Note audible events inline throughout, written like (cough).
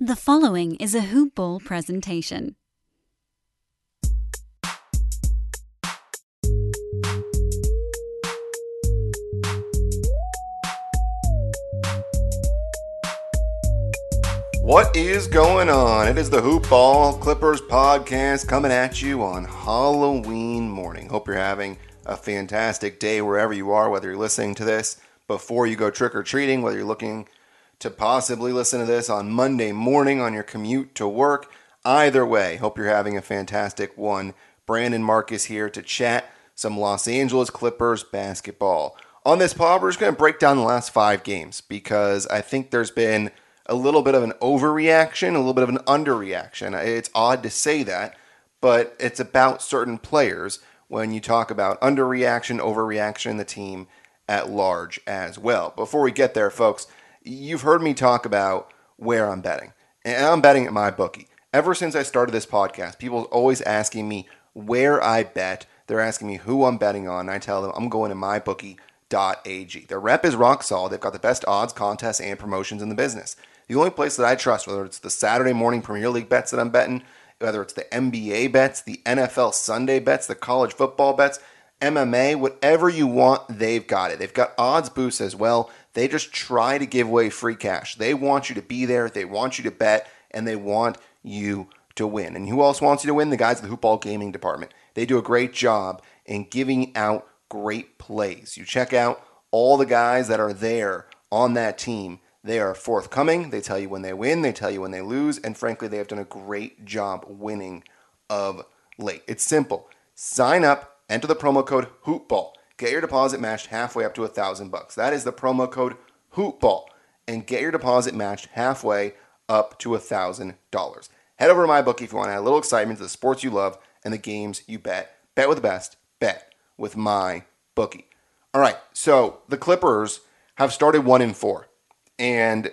The following is a Hoop Ball presentation. What is going on? It is the Hoop Ball Clippers podcast coming at you on Halloween morning. Hope you're having a fantastic day wherever you are, whether you're listening to this before you go trick or treating, whether you're looking to possibly listen to this on Monday morning on your commute to work. Either way, hope you're having a fantastic one. Brandon Marcus here to chat some Los Angeles Clippers basketball. On this pod, we're just going to break down the last five games because I think there's been a little bit of an overreaction, a little bit of an underreaction. It's odd to say that, but it's about certain players when you talk about underreaction, overreaction, the team at large as well. Before we get there, folks, you've heard me talk about where I'm betting, and I'm betting at my bookie. Ever since I started this podcast, people are always asking me where I bet. They're asking me who I'm betting on, I tell them I'm going to mybookie.ag. Their rep is rock solid. They've got the best odds, contests, and promotions in the business. The only place that I trust, whether it's the Saturday morning Premier League bets that I'm betting, whether it's the NBA bets, the NFL Sunday bets, the college football bets, MMA, whatever you want, they've got it. They've got odds boosts as well. They just try to give away free cash. They want you to be there, they want you to bet, and they want you to win. And who else wants you to win? The guys at the Hoopball Gaming Department. They do a great job in giving out great plays. You check out all the guys that are there on that team. They are forthcoming. They tell you when they win, they tell you when they lose, and frankly, they have done a great job winning of late. It's simple. Sign up, enter the promo code HOOPBALL. Get your deposit matched halfway up to a thousand bucks. That is the promo code HOOPBALL. And get your deposit matched halfway up to a thousand dollars. Head over to my bookie if you want to add a little excitement to the sports you love and the games you bet. Bet with the best. Bet with my bookie. All right, so the Clippers have started one in four. And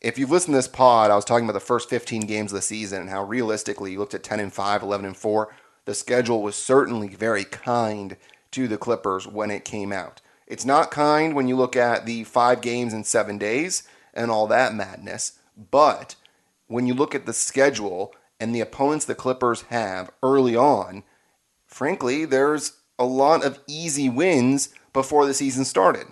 if you've listened to this pod, I was talking about the first 15 games of the season and how realistically you looked at 10 and 5, 11 and 4. The schedule was certainly very kind to the Clippers when it came out. It's not kind when you look at the five games in seven days and all that madness, but when you look at the schedule and the opponents the Clippers have early on, frankly, there's a lot of easy wins before the season started.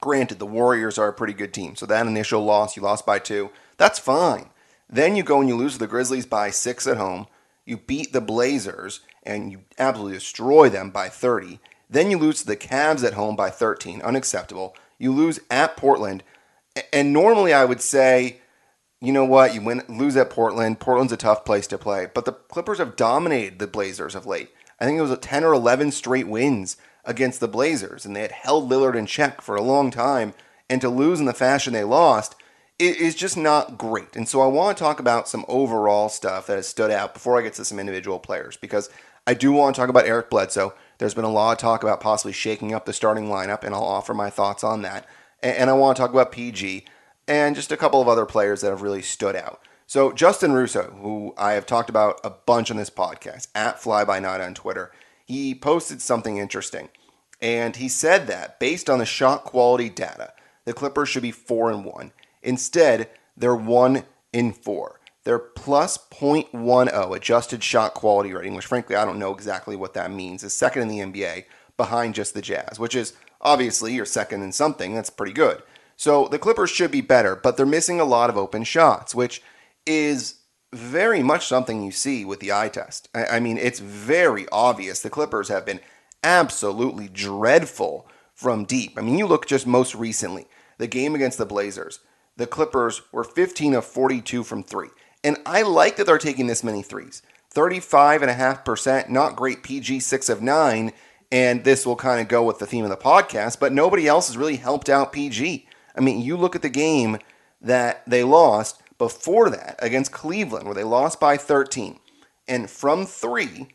Granted, the Warriors are a pretty good team, so that initial loss, you lost by two, that's fine. Then you go and you lose to the Grizzlies by six at home. You beat the Blazers and you absolutely destroy them by 30. Then you lose to the Cavs at home by 13. Unacceptable. You lose at Portland. And normally I would say, you know what, you win lose at Portland. Portland's a tough place to play. But the Clippers have dominated the Blazers of late. I think it was a 10 or 11 straight wins against the Blazers, and they had held Lillard in check for a long time. And to lose in the fashion they lost is just not great. And so I want to talk about some overall stuff that has stood out before I get to some individual players because I do want to talk about Eric Bledsoe. There's been a lot of talk about possibly shaking up the starting lineup, and I'll offer my thoughts on that. And I want to talk about PG and just a couple of other players that have really stood out. So Justin Russo, who I have talked about a bunch on this podcast, at Fly By Night on Twitter, he posted something interesting. And he said that based on the shot quality data, the Clippers should be four and one. Instead, they're one in four. They're plus 0.10 adjusted shot quality rating, which frankly I don't know exactly what that means, is second in the NBA behind just the Jazz, which is obviously you're second in something. That's pretty good. So the Clippers should be better, but they're missing a lot of open shots, which is very much something you see with the eye test. I, mean, it's very obvious the Clippers have been absolutely dreadful from deep. I mean, you look just most recently, the game against the Blazers, the Clippers were 15 of 42 from three. And I like that they're taking this many threes. 35.5%, not great PG, 6 of 9. And this will kind of go with the theme of the podcast, but nobody else has really helped out PG. I mean, you look at the game that they lost before that against Cleveland, where they lost by 13. And from three,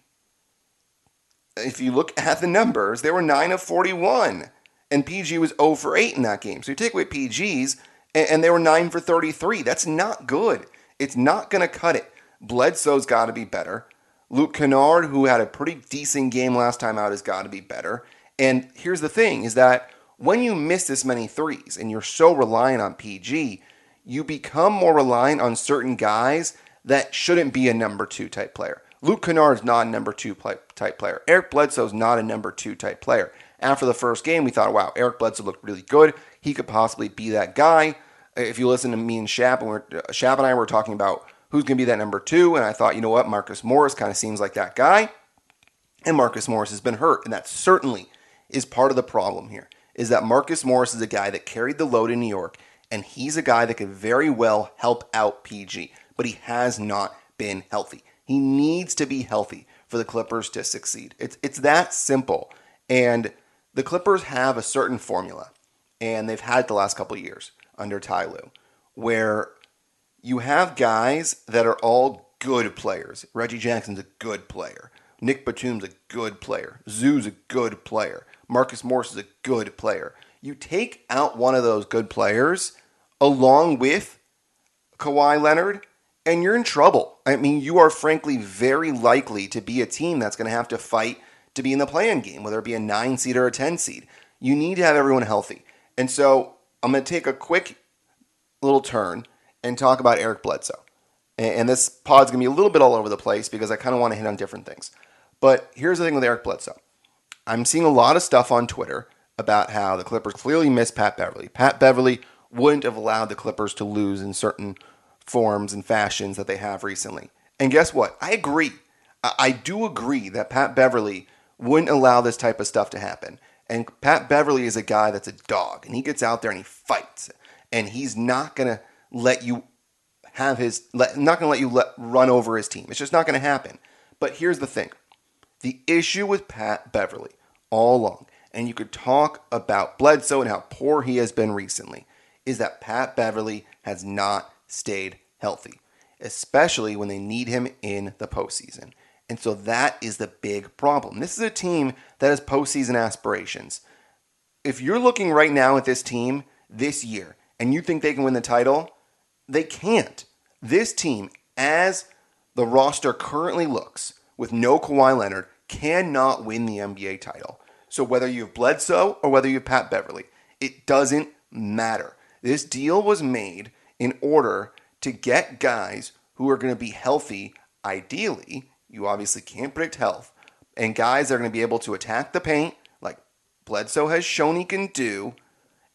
if you look at the numbers, they were 9 of 41. And PG was 0 for 8 in that game. So you take away PG's, and they were 9 for 33. That's not good. It's not going to cut it. Bledsoe's got to be better. Luke Kennard, who had a pretty decent game last time out, has got to be better. And here's the thing is that when you miss this many threes and you're so reliant on PG, you become more reliant on certain guys that shouldn't be a number two type player. Luke Kennard's not a number two type player. Eric Bledsoe's not a number two type player. After the first game, we thought, wow, Eric Bledsoe looked really good. He could possibly be that guy. If you listen to me and Shap, and, Shap and I were talking about who's going to be that number two, and I thought, you know what, Marcus Morris kind of seems like that guy. And Marcus Morris has been hurt, and that certainly is part of the problem here. Is that Marcus Morris is a guy that carried the load in New York, and he's a guy that could very well help out PG, but he has not been healthy. He needs to be healthy for the Clippers to succeed. It's it's that simple. And the Clippers have a certain formula, and they've had it the last couple years under Ty Lue, where you have guys that are all good players. Reggie Jackson's a good player. Nick Batum's a good player. Zu's a good player. Marcus Morris is a good player. You take out one of those good players along with Kawhi Leonard, and you're in trouble. I mean, you are frankly very likely to be a team that's going to have to fight to be in the play-in game, whether it be a nine seed or a 10 seed. You need to have everyone healthy. And so I'm going to take a quick little turn and talk about Eric Bledsoe. And this pod's going to be a little bit all over the place because I kind of want to hit on different things. But here's the thing with Eric Bledsoe I'm seeing a lot of stuff on Twitter about how the Clippers clearly miss Pat Beverley. Pat Beverley wouldn't have allowed the Clippers to lose in certain forms and fashions that they have recently. And guess what? I agree. I do agree that Pat Beverley wouldn't allow this type of stuff to happen. And Pat Beverley is a guy that's a dog, and he gets out there and he fights, and he's not gonna let you have his, let, not gonna let you let, run over his team. It's just not gonna happen. But here's the thing: the issue with Pat Beverley all along, and you could talk about Bledsoe and how poor he has been recently, is that Pat Beverley has not stayed healthy, especially when they need him in the postseason. And so that is the big problem. This is a team that has postseason aspirations. If you're looking right now at this team this year and you think they can win the title, they can't. This team, as the roster currently looks, with no Kawhi Leonard, cannot win the NBA title. So whether you have Bledsoe or whether you have Pat Beverley, it doesn't matter. This deal was made in order to get guys who are going to be healthy, ideally, you obviously can't predict health. And guys are going to be able to attack the paint, like Bledsoe has shown he can do,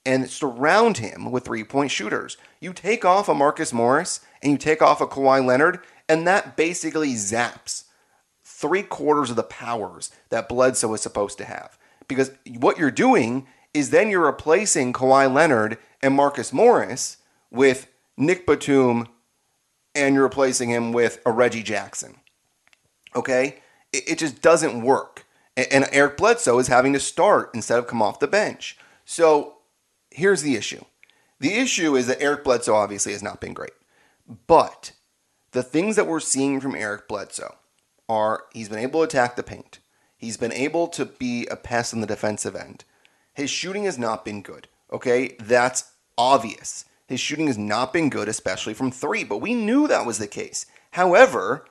and surround him with three point shooters. You take off a Marcus Morris and you take off a Kawhi Leonard, and that basically zaps three quarters of the powers that Bledsoe is supposed to have. Because what you're doing is then you're replacing Kawhi Leonard and Marcus Morris with Nick Batum, and you're replacing him with a Reggie Jackson. Okay? It, it just doesn't work. And, and Eric Bledsoe is having to start instead of come off the bench. So here's the issue the issue is that Eric Bledsoe obviously has not been great. But the things that we're seeing from Eric Bledsoe are he's been able to attack the paint. He's been able to be a pest on the defensive end. His shooting has not been good. Okay? That's obvious. His shooting has not been good, especially from three, but we knew that was the case. However,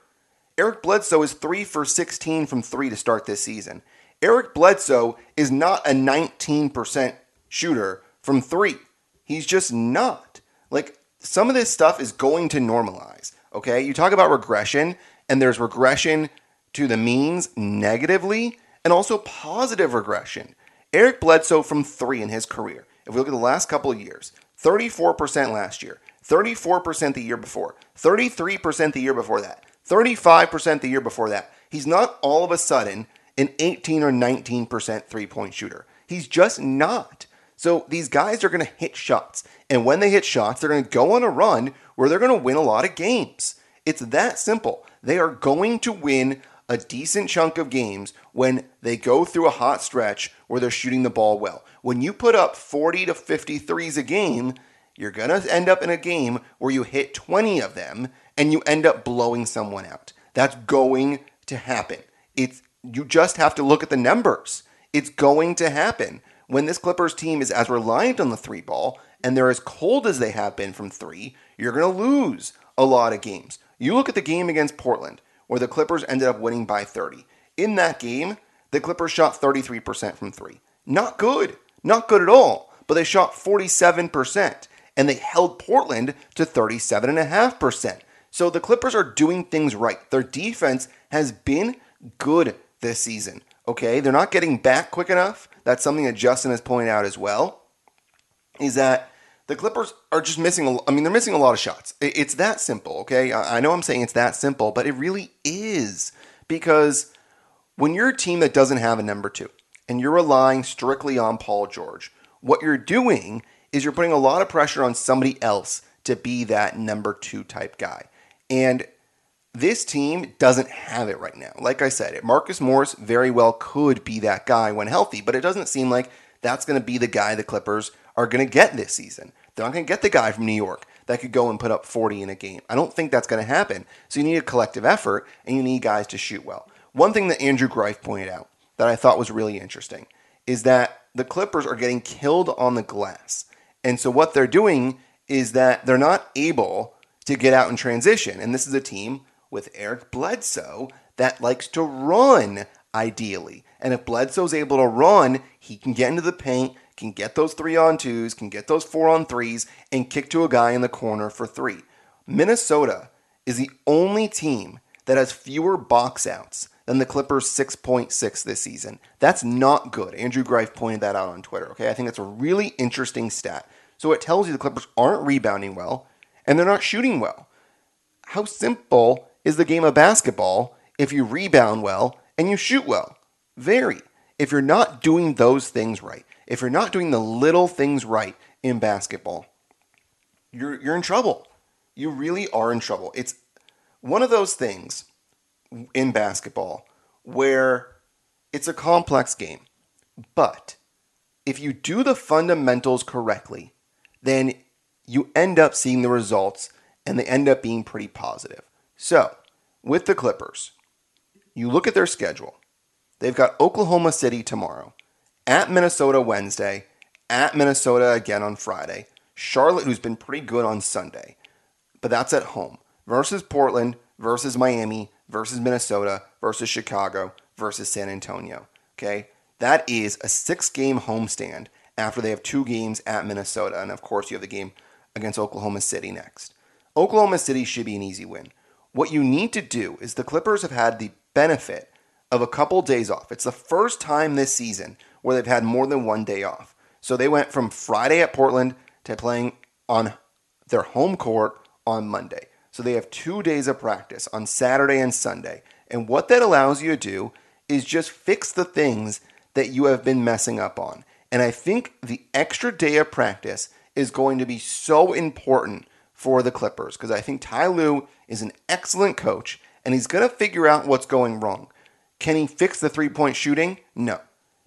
Eric Bledsoe is 3 for 16 from 3 to start this season. Eric Bledsoe is not a 19% shooter from 3. He's just not. Like, some of this stuff is going to normalize, okay? You talk about regression, and there's regression to the means negatively and also positive regression. Eric Bledsoe from 3 in his career, if we look at the last couple of years, 34% last year, 34% the year before, 33% the year before that, 35% the year before that. He's not all of a sudden an 18 or 19% three point shooter. He's just not. So these guys are going to hit shots. And when they hit shots, they're going to go on a run where they're going to win a lot of games. It's that simple. They are going to win a decent chunk of games when they go through a hot stretch where they're shooting the ball well. When you put up 40 to 50 threes a game, you're going to end up in a game where you hit 20 of them and you end up blowing someone out. That's going to happen. It's you just have to look at the numbers. It's going to happen. When this Clippers team is as reliant on the three ball and they're as cold as they have been from three, you're going to lose a lot of games. You look at the game against Portland where the Clippers ended up winning by 30. In that game, the Clippers shot 33% from three. Not good. Not good at all. But they shot 47%. and they held Portland to 37.5%. So the Clippers are doing things right. Their defense has been good this season. Okay, they're not getting back quick enough. That's something that Justin has pointed out as well. Is that the Clippers are just missing. A, I mean, they're missing a lot of shots. It's that simple. Okay, I know I'm saying it's that simple, but it really is because when you're a team that doesn't have a number two and you're relying strictly on Paul George, what you're doing is you're putting a lot of pressure on somebody else to be that number two type guy. And this team doesn't have it right now. Like I said, Marcus Morris very well could be that guy when healthy, but it doesn't seem like that's going to be the guy the Clippers are going to get this season. They're not going to get the guy from New York that could go and put up 40 in a game. I don't think that's going to happen. So you need a collective effort and you need guys to shoot well. One thing that Andrew Greif pointed out that I thought was really interesting is that the Clippers are getting killed on the glass. And so what they're doing is that they're not able to get out in transition. And this is a team with Eric Bledsoe that likes to run ideally. And if Bledsoe's able to run, he can get into the paint, can get those three on twos, can get those four on threes, and kick to a guy in the corner for three. Minnesota is the only team that has fewer box outs than the Clippers 6.6 this season. That's not good. Andrew Greif pointed that out on Twitter. Okay, I think that's a really interesting stat. So it tells you the Clippers aren't rebounding well and they're not shooting well. How simple is the game of basketball if you rebound well and you shoot well. Very. If you're not doing those things right, if you're not doing the little things right in basketball, you're, you're in trouble. You really are in trouble. It's one of those things in basketball where it's a complex game. But if you do the fundamentals correctly, then you end up seeing the results and they end up being pretty positive. So, with the Clippers, you look at their schedule. They've got Oklahoma City tomorrow, at Minnesota Wednesday, at Minnesota again on Friday, Charlotte, who's been pretty good on Sunday, but that's at home, versus Portland, versus Miami, versus Minnesota, versus Chicago, versus San Antonio. Okay? That is a six game homestand after they have two games at Minnesota. And of course, you have the game against Oklahoma City next. Oklahoma City should be an easy win. What you need to do is the Clippers have had the benefit of a couple days off. It's the first time this season where they've had more than one day off. So they went from Friday at Portland to playing on their home court on Monday. So they have two days of practice on Saturday and Sunday. And what that allows you to do is just fix the things that you have been messing up on. And I think the extra day of practice is going to be so important for the Clippers because I think Ty Lue is an excellent coach and he's going to figure out what's going wrong. Can he fix the three point shooting? No.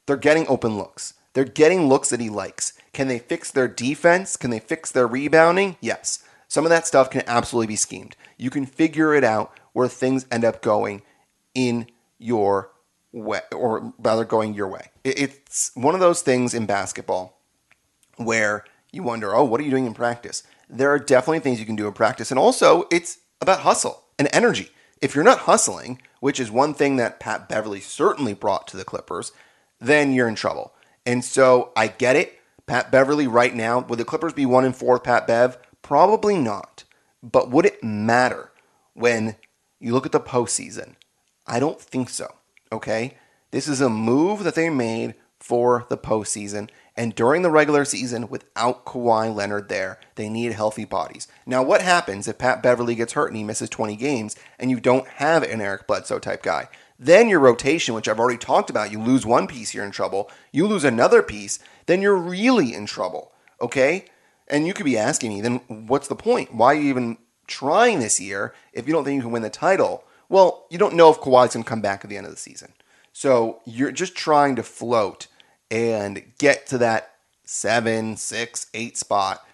They're getting open looks. They're getting looks that he likes. Can they fix their defense? Can they fix their rebounding? Yes. Some of that stuff can absolutely be schemed. You can figure it out where things end up going in your way, or rather going your way. It's one of those things in basketball where you wonder, oh, what are you doing in practice? there are definitely things you can do in practice. And also, it's about hustle and energy. If you're not hustling, which is one thing that Pat Beverley certainly brought to the Clippers, then you're in trouble. And so I get it. Pat Beverley right now, would the Clippers be one and four Pat Bev? Probably not. But would it matter when you look at the postseason? I don't think so. Okay? This is a move that they made for the postseason. And during the regular season, without Kawhi Leonard there, they need healthy bodies. Now, what happens if Pat Beverley gets hurt and he misses 20 games and you don't have an Eric Bledsoe type guy? Then your rotation, which I've already talked about, you lose one piece, you're in trouble. You lose another piece, then you're really in trouble. Okay? And you could be asking me, then what's the point? Why are you even trying this year if you don't think you can win the title? Well, you don't know if Kawhi's going to come back at the end of the season. So you're just trying to float and get to that seven, six, eight spot,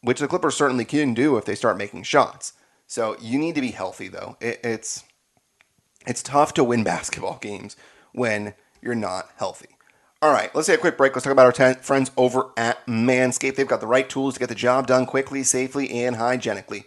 which the Clippers certainly can do if they start making shots. So you need to be healthy, though. It, it's it's tough to win (laughs) basketball games when you're not healthy. All right, let's take a quick break. Let's talk about our ten- friends over at Manscaped. They've got the right tools to get the job done quickly, safely, and hygienically.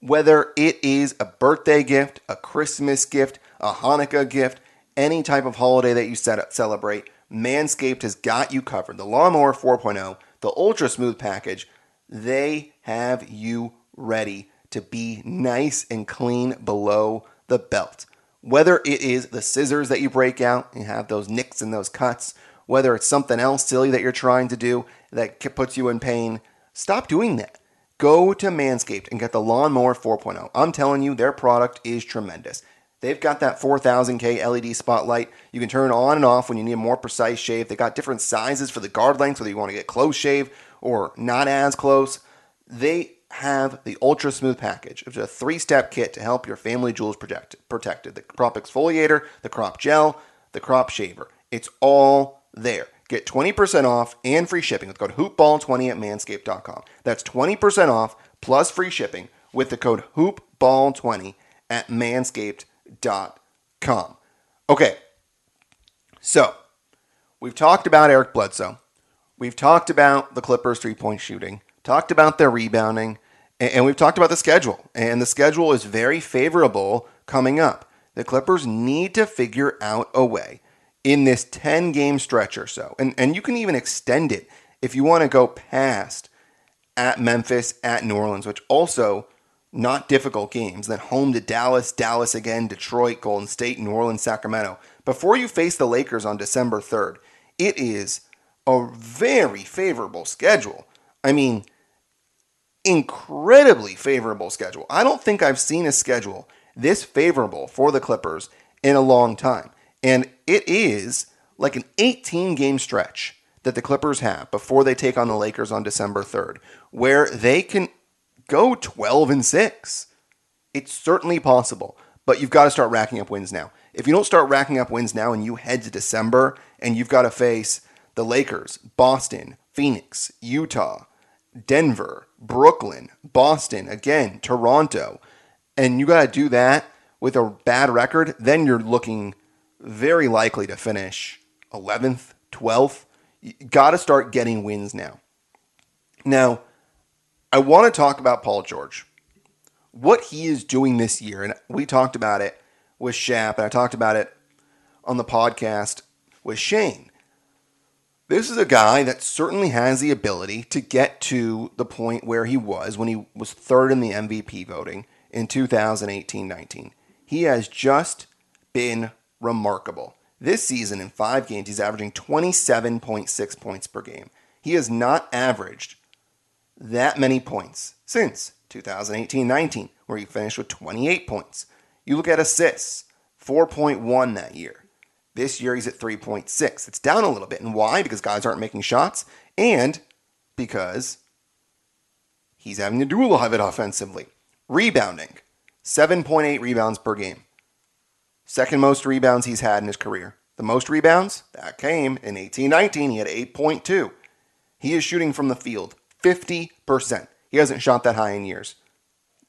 Whether it is a birthday gift, a Christmas gift, a Hanukkah gift, any type of holiday that you set up, celebrate, Manscaped has got you covered. The Lawnmower 4.0, the Ultra Smooth package, they have you ready to be nice and clean below the belt. Whether it is the scissors that you break out and have those nicks and those cuts, whether it's something else silly that you're trying to do that puts you in pain, stop doing that. Go to Manscaped and get the Lawnmower 4.0. I'm telling you, their product is tremendous. They've got that 4000K LED spotlight. You can turn on and off when you need a more precise shave. They've got different sizes for the guard length, whether you want to get close shave or not as close. They have the Ultra Smooth package, which is a three step kit to help your family jewels protect, protected. The crop exfoliator, the crop gel, the crop shaver. It's all there. Get 20% off and free shipping with code hoopball20 at manscaped.com. That's 20% off plus free shipping with the code hoopball20 at manscaped.com. Okay, so we've talked about Eric Bledsoe. We've talked about the Clippers' three point shooting, talked about their rebounding, and we've talked about the schedule. And the schedule is very favorable coming up. The Clippers need to figure out a way in this 10 game stretch or so. And, and you can even extend it if you want to go past at Memphis, at New Orleans, which also not difficult games. Then home to Dallas, Dallas again, Detroit, Golden State, New Orleans, Sacramento. Before you face the Lakers on December 3rd, it is a very favorable schedule. I mean, incredibly favorable schedule. I don't think I've seen a schedule this favorable for the Clippers in a long time. And it is like an 18 game stretch that the Clippers have before they take on the Lakers on December 3rd, where they can go 12 and 6. It's certainly possible, but you've got to start racking up wins now. If you don't start racking up wins now and you head to December and you've got to face the Lakers, Boston, Phoenix, Utah, Denver, Brooklyn, Boston, again, Toronto, and you got to do that with a bad record, then you're looking very likely to finish 11th, 12th. You got to start getting wins now. Now, I want to talk about Paul George. What he is doing this year, and we talked about it with Shap, and I talked about it on the podcast with Shane. This is a guy that certainly has the ability to get to the point where he was when he was third in the MVP voting in 2018 19. He has just been remarkable. This season, in five games, he's averaging 27.6 points per game. He has not averaged that many points since 2018 19, where he finished with 28 points. You look at assists, 4.1 that year. This year, he's at 3.6. It's down a little bit. And why? Because guys aren't making shots, and because he's having to do a lot of it offensively. Rebounding, 7.8 rebounds per game. Second most rebounds he's had in his career. The most rebounds, that came in 18 19. He had 8.2. He is shooting from the field 50%. He hasn't shot that high in years.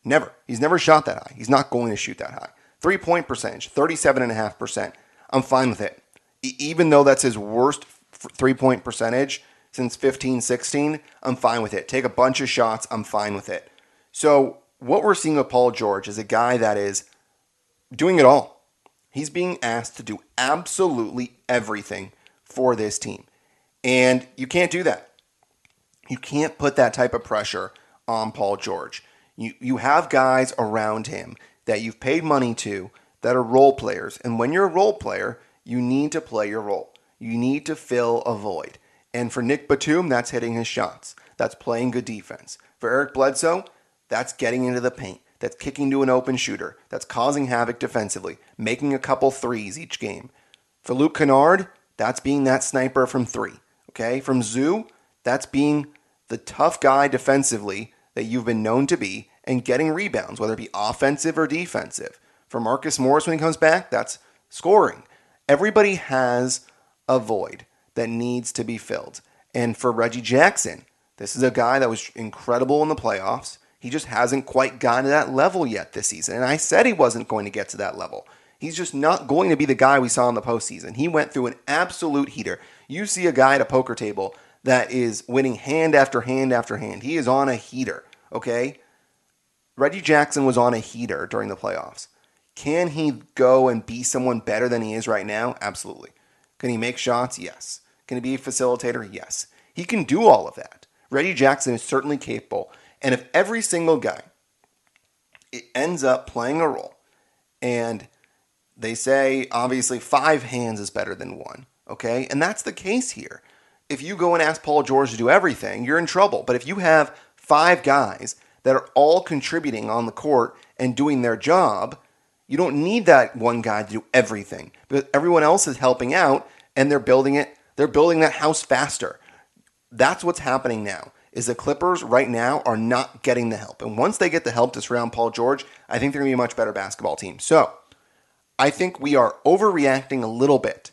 Never. He's never shot that high. He's not going to shoot that high. Three point percentage, 37.5%. I'm fine with it. E- even though that's his worst f- three point percentage since 15 16, I'm fine with it. Take a bunch of shots, I'm fine with it. So, what we're seeing with Paul George is a guy that is doing it all. He's being asked to do absolutely everything for this team. And you can't do that. You can't put that type of pressure on Paul George. You, you have guys around him that you've paid money to that are role players. And when you're a role player, you need to play your role. You need to fill a void. And for Nick Batum, that's hitting his shots. That's playing good defense. For Eric Bledsoe, that's getting into the paint that's kicking to an open shooter, that's causing havoc defensively, making a couple threes each game. For Luke Kennard, that's being that sniper from three. Okay? From Zu, that's being the tough guy defensively that you've been known to be and getting rebounds, whether it be offensive or defensive. For Marcus Morris when he comes back, that's scoring. Everybody has a void that needs to be filled. And for Reggie Jackson, this is a guy that was incredible in the playoffs. He just hasn't quite gotten to that level yet this season. And I said he wasn't going to get to that level. He's just not going to be the guy we saw in the postseason. He went through an absolute heater. You see a guy at a poker table that is winning hand after hand after hand. He is on a heater, okay? Reggie Jackson was on a heater during the playoffs. Can he go and be someone better than he is right now? Absolutely. Can he make shots? Yes. Can he be a facilitator? Yes. He can do all of that. Reggie Jackson is certainly capable. And if every single guy ends up playing a role, and they say obviously five hands is better than one, okay? And that's the case here. If you go and ask Paul George to do everything, you're in trouble. But if you have five guys that are all contributing on the court and doing their job, you don't need that one guy to do everything because everyone else is helping out and they're building it. They're building that house faster. That's what's happening now. Is the Clippers right now are not getting the help. And once they get the help to surround Paul George, I think they're going to be a much better basketball team. So, I think we are overreacting a little bit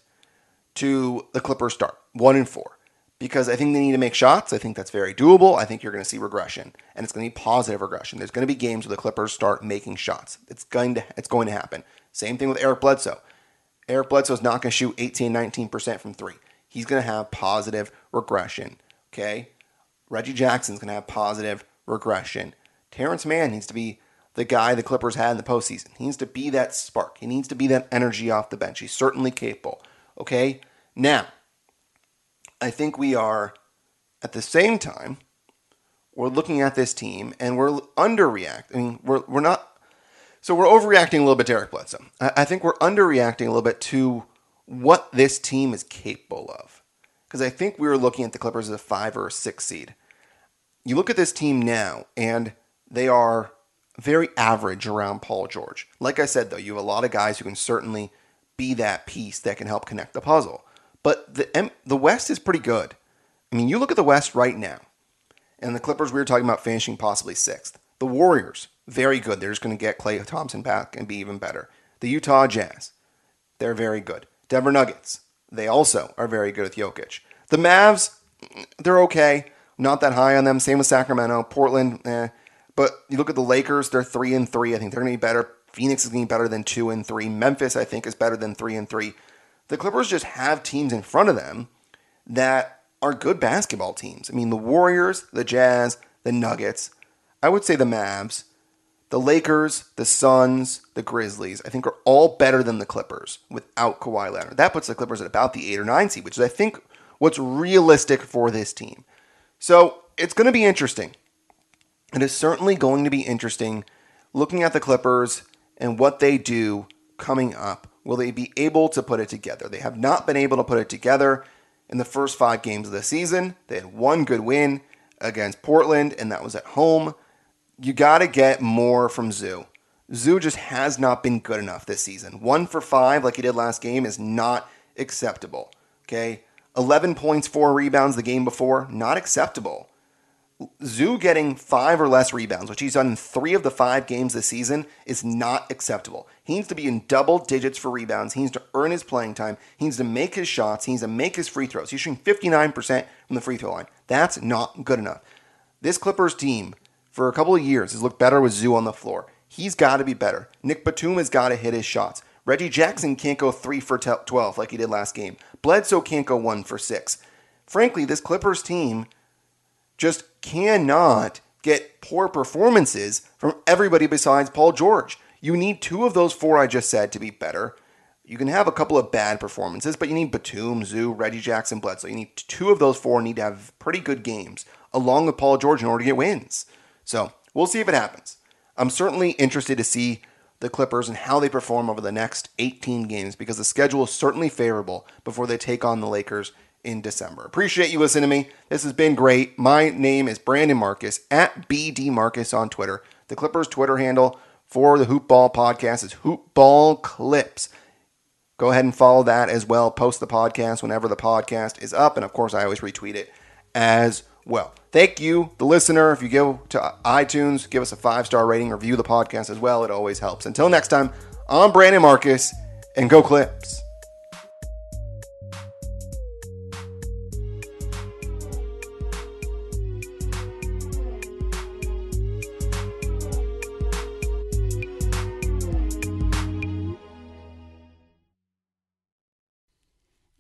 to the Clippers start, 1 and 4 because I think they need to make shots. I think that's very doable. I think you're going to see regression, and it's going to be positive regression. There's going to be games where the Clippers start making shots. It's going to it's going to happen. Same thing with Eric Bledsoe. Eric Bledsoe is not going to shoot 18, 19% from three. He's going to have positive regression. Okay, Reggie Jackson's going to have positive regression. Terance Mann needs to be the guy the Clippers had in the postseason. He needs to be that spark. He needs to be that energy off the bench. He's certainly capable. Okay, now I think we are at the same time we're looking at this team and we're underreacting. We're we're not so we're overreacting a little bit to Eric Bledsoe. I, I think we're underreacting a little bit to what this team is capable of. Because I think we were looking at the Clippers as a five or a six seed. You look at this team now, and they are very average around Paul George. Like I said, though, you have a lot of guys who can certainly be that piece that can help connect the puzzle. But the the West is pretty good. I mean, you look at the West right now, and the Clippers we were talking about finishing possibly sixth. The Warriors, very good. They're just going to get Klay Thompson back and be even better. The Utah Jazz, they're very good. Denver Nuggets, they also are very good with Jokic. The Mavs, they're okay. Not that high on them. Same with Sacramento. Portland, eh. But you look at the Lakers, they're three and three. I think they're going to be better. Phoenix is going to be better than two and three. Memphis, I think, is better than three and three the Clippers just have teams in front of them that are good basketball teams. I mean, the Warriors, the Jazz, the Nuggets, I would say the Mavs, the Lakers, the Suns, the Grizzlies, I think are all better than the Clippers without Kawhi Leonard. That puts the Clippers at about the eight or nine seed, which is, I think, what's realistic for this team. So it's going to be interesting. It is certainly going to be interesting looking at the Clippers and what they do coming up Will they be able to put it together? They have not been able to put it together in the first five games of the season. They had one good win against Portland, and that was at home. You got to get more from Zu. Zu just has not been good enough this season. One for five, like he did last game, is not acceptable. Okay? 11 points, four rebounds the game before, not acceptable. Zu getting five or less rebounds, which he's done in three of the five games this season, is not acceptable. He needs to be in double digits for rebounds. He needs to earn his playing time. He needs to make his shots. He needs to make his free throws. He's shooting 59% from the free throw line. That's not good enough. This Clippers team, for a couple of years, has looked better with Zu on the floor. He's got to be better. Nick Batum has got to hit his shots. Reggie Jackson can't go 3 for 12 like he did last game. Bledsoe can't go 1 for 6. Frankly, this Clippers team just cannot get poor performances from everybody besides Paul George. You need two of those four I just said to be better. You can have a couple of bad performances, but you need Batum, Zu, Reggie Jackson, Bledsoe. You need two of those four need to have pretty good games along with Paul George in order to get wins. So we'll see if it happens. I'm certainly interested to see the Clippers and how they perform over the next 18 games because the schedule is certainly favorable before they take on the Lakers in December. Appreciate you listening to me. This has been great. My name is Brandon Marcus at BD Marcus on Twitter. The Clippers Twitter handle for the Hoop Ball podcast is Hoop Ball Clips. Go ahead and follow that as well. Post the podcast whenever the podcast is up. And of course, I always retweet it as well. Thank you, the listener. If you go to iTunes, give us a five star rating, review the podcast as well. It always helps. Until next time, I'm Brandon Marcus, and go Clips.